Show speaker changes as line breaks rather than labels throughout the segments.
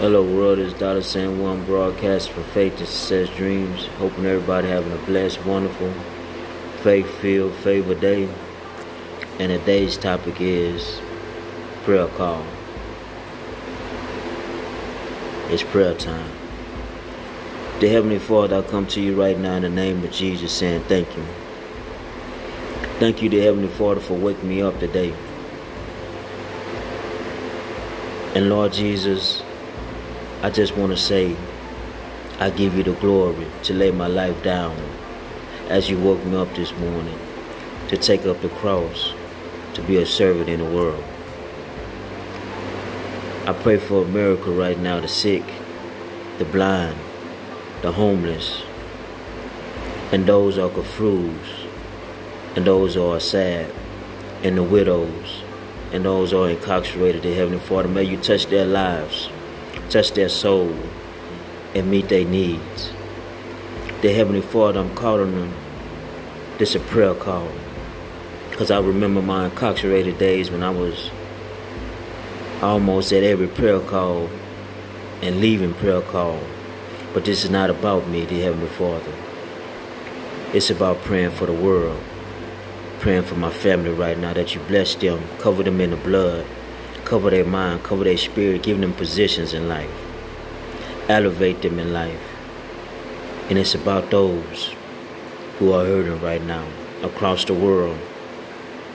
Hello world, it's Dollar San One broadcast for Faith to Success Dreams. Hoping everybody having a blessed, wonderful, faith-filled, favor day. And today's topic is prayer call. It's prayer time. The Heavenly Father, I come to you right now in the name of Jesus saying thank you. Thank you, the Heavenly Father, for waking me up today. And Lord Jesus, I just want to say, I give you the glory to lay my life down as you woke me up this morning to take up the cross, to be a servant in the world. I pray for America right now, the sick, the blind, the homeless, and those are confused, and those who are sad, and the widows, and those who are incarcerated, the Heavenly Father. May you touch their lives touch their soul, and meet their needs. The Heavenly Father, I'm calling them. This a prayer call. Because I remember my incarcerated days when I was almost at every prayer call and leaving prayer call. But this is not about me, the Heavenly Father. It's about praying for the world. Praying for my family right now that you bless them, cover them in the blood, cover their mind, cover their spirit, give them positions in life, elevate them in life. And it's about those who are hurting right now across the world,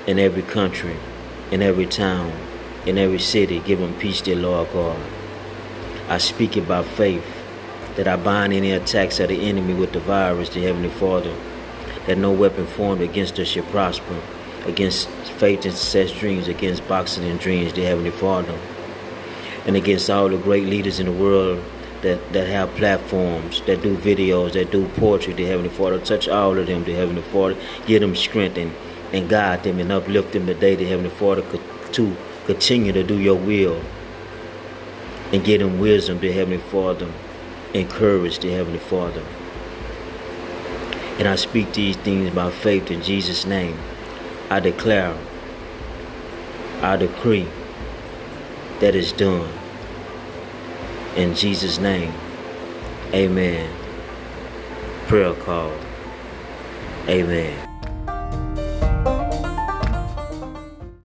in every country, in every town, in every city. Give them peace, dear Lord God. I speak it by faith that I bind any attacks of the enemy with the virus, dear Heavenly Father, that no weapon formed against us shall prosper against faith and success dreams, against boxing and dreams, dear Heavenly Father, and against all the great leaders in the world that, that have platforms, that do videos, that do poetry, dear Heavenly Father. Touch all of them, dear Heavenly Father. Give them strength and, and guide them and uplift them today, dear Heavenly Father, to continue to do your will and give them wisdom, dear Heavenly Father, and courage, dear Heavenly Father. And I speak these things by faith in Jesus' name. I declare, I decree that is done. In Jesus' name, amen. Prayer call. Amen.